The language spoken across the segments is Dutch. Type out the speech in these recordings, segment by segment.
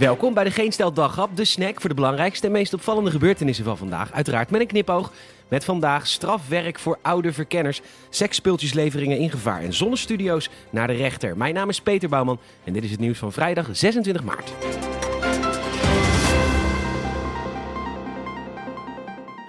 Welkom bij de Geen Stel Daghap, de snack voor de belangrijkste en meest opvallende gebeurtenissen van vandaag. Uiteraard met een knipoog. Met vandaag strafwerk voor oude verkenners, seksspeeltjesleveringen in gevaar en zonnestudio's naar de rechter. Mijn naam is Peter Bouwman en dit is het nieuws van vrijdag 26 maart.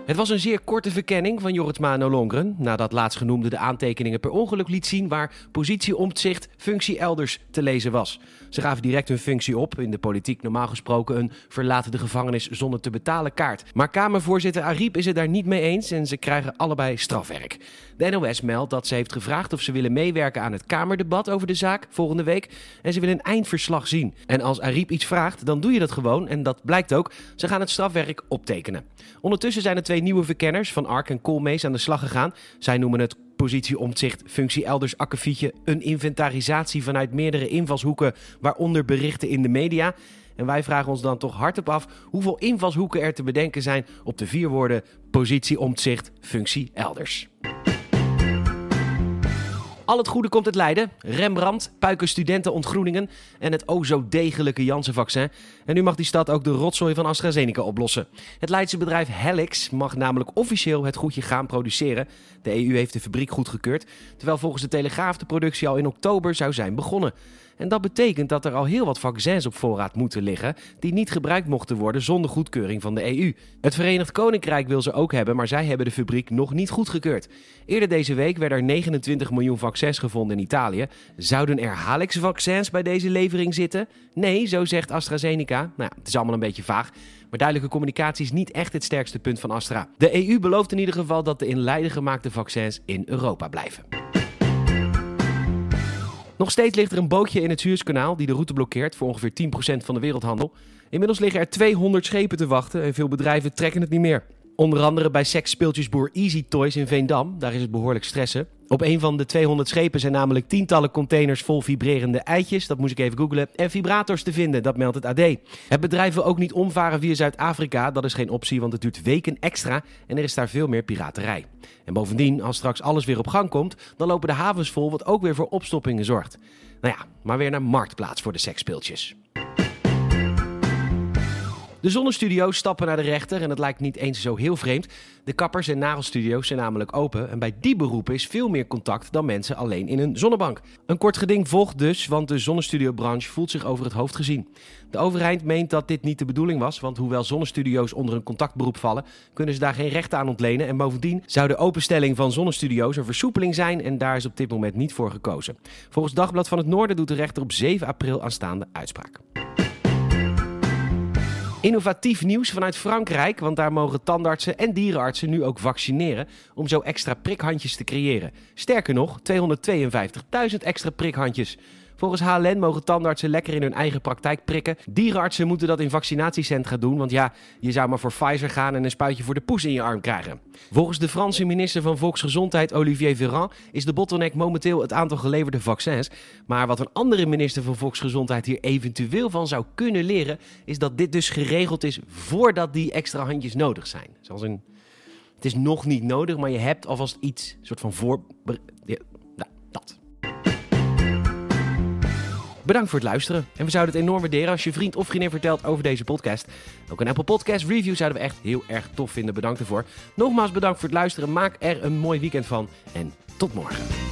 Het was een zeer korte verkenning van Jorritsma Nolongren, nadat laatstgenoemde de aantekeningen per ongeluk liet zien waar positie omzicht functie elders te lezen was. Ze gaven direct hun functie op, in de politiek normaal gesproken een verlaten de gevangenis zonder te betalen kaart. Maar Kamervoorzitter Ariep is het daar niet mee eens en ze krijgen allebei strafwerk. De NOS meldt dat ze heeft gevraagd of ze willen meewerken aan het Kamerdebat over de zaak volgende week en ze willen een eindverslag zien. En als Ariep iets vraagt, dan doe je dat gewoon en dat blijkt ook. Ze gaan het strafwerk optekenen. Ondertussen zijn er twee nieuwe verkenners van Ark en Koolmees aan de slag gegaan. Zij noemen het positie omzicht, functie elders akkefietje, een inventarisatie vanuit meerdere invalshoeken, waaronder berichten in de media. En wij vragen ons dan toch hardop af hoeveel invalshoeken er te bedenken zijn op de vier woorden positie omzicht, functie elders. Al het goede komt uit Leiden. Rembrandt, puiken studentenontgroeningen en het o zo degelijke Janssen-vaccin. En nu mag die stad ook de rotzooi van AstraZeneca oplossen. Het Leidse bedrijf Helix mag namelijk officieel het goedje gaan produceren. De EU heeft de fabriek goedgekeurd, terwijl volgens de Telegraaf de productie al in oktober zou zijn begonnen. En dat betekent dat er al heel wat vaccins op voorraad moeten liggen die niet gebruikt mochten worden zonder goedkeuring van de EU. Het Verenigd Koninkrijk wil ze ook hebben, maar zij hebben de fabriek nog niet goedgekeurd. Eerder deze week werden er 29 miljoen vaccins gevonden in Italië. Zouden er Halix-vaccins bij deze levering zitten? Nee, zo zegt AstraZeneca. Nou, ja, het is allemaal een beetje vaag. Maar duidelijke communicatie is niet echt het sterkste punt van Astra. De EU belooft in ieder geval dat de in Leiden gemaakte vaccins in Europa blijven. Nog steeds ligt er een bootje in het Suezkanaal die de route blokkeert voor ongeveer 10% van de wereldhandel. Inmiddels liggen er 200 schepen te wachten en veel bedrijven trekken het niet meer. Onder andere bij seksspeeltjesboer Easy Toys in Veendam. Daar is het behoorlijk stressen. Op een van de 200 schepen zijn namelijk tientallen containers vol vibrerende eitjes. Dat moest ik even googlen. En vibrators te vinden, dat meldt het AD. Het bedrijf wil ook niet omvaren via Zuid-Afrika. Dat is geen optie, want het duurt weken extra en er is daar veel meer piraterij. En bovendien, als straks alles weer op gang komt, dan lopen de havens vol, wat ook weer voor opstoppingen zorgt. Nou ja, maar weer naar marktplaats voor de seksspeeltjes. De zonnestudio's stappen naar de rechter en het lijkt niet eens zo heel vreemd. De kappers- en nagelstudio's zijn namelijk open en bij die beroepen is veel meer contact dan mensen alleen in een zonnebank. Een kort geding volgt dus, want de zonnestudiobranche voelt zich over het hoofd gezien. De overheid meent dat dit niet de bedoeling was, want hoewel zonnestudio's onder een contactberoep vallen, kunnen ze daar geen rechten aan ontlenen. En bovendien zou de openstelling van zonnestudio's een versoepeling zijn en daar is op dit moment niet voor gekozen. Volgens Dagblad van het Noorden doet de rechter op 7 april aanstaande uitspraak. Innovatief nieuws vanuit Frankrijk, want daar mogen tandartsen en dierenartsen nu ook vaccineren om zo extra prikhandjes te creëren. Sterker nog, 252.000 extra prikhandjes. Volgens HLN mogen tandartsen lekker in hun eigen praktijk prikken. Dierenartsen moeten dat in vaccinatiecentra doen, want ja, je zou maar voor Pfizer gaan en een spuitje voor de poes in je arm krijgen. Volgens de Franse minister van Volksgezondheid Olivier Véran is de bottleneck momenteel het aantal geleverde vaccins. Maar wat een andere minister van Volksgezondheid hier eventueel van zou kunnen leren, is dat dit dus geregeld is voordat die extra handjes nodig zijn. Zoals een, het is nog niet nodig, maar je hebt alvast iets, een soort van voor... Bedankt voor het luisteren. En we zouden het enorm waarderen als je vriend of vriendin vertelt over deze podcast. Ook een Apple Podcast review zouden we echt heel erg tof vinden. Bedankt ervoor. Nogmaals bedankt voor het luisteren. Maak er een mooi weekend van. En tot morgen.